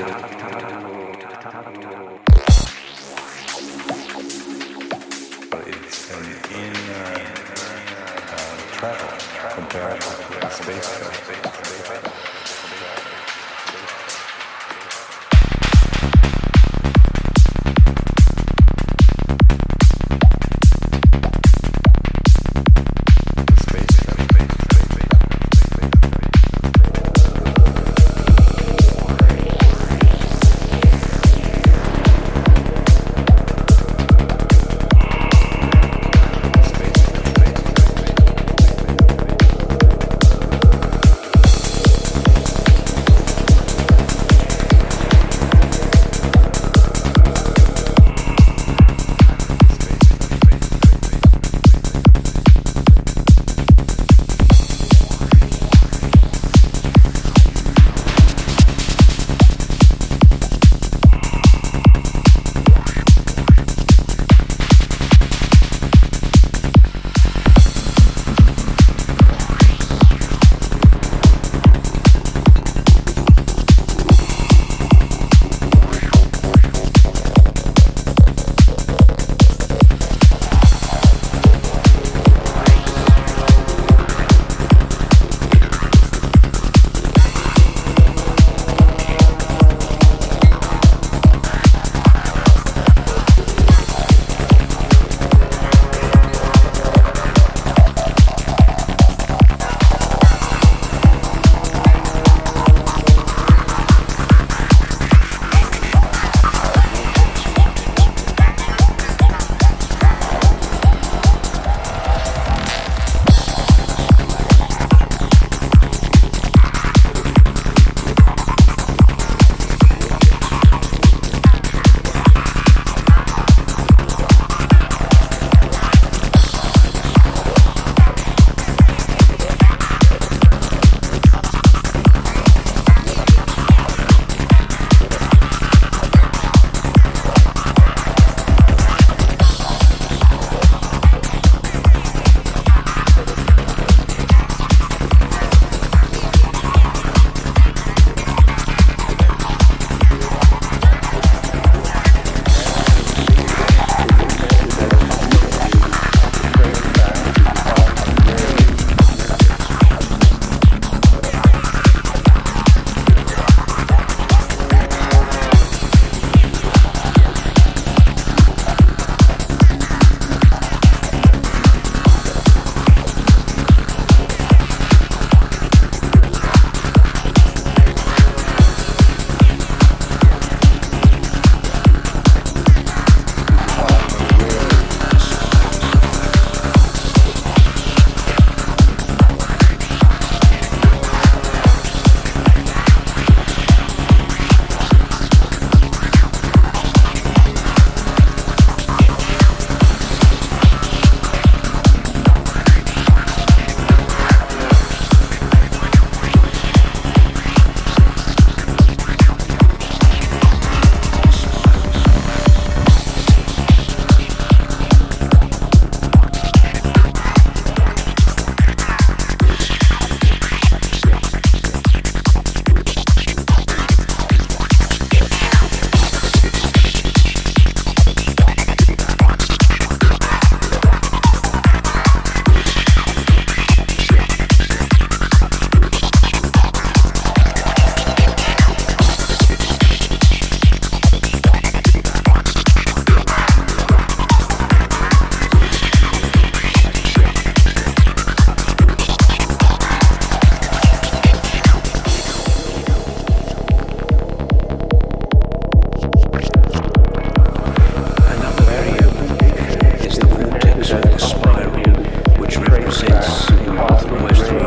It's an inner uh, travel comparable to a space travel. West.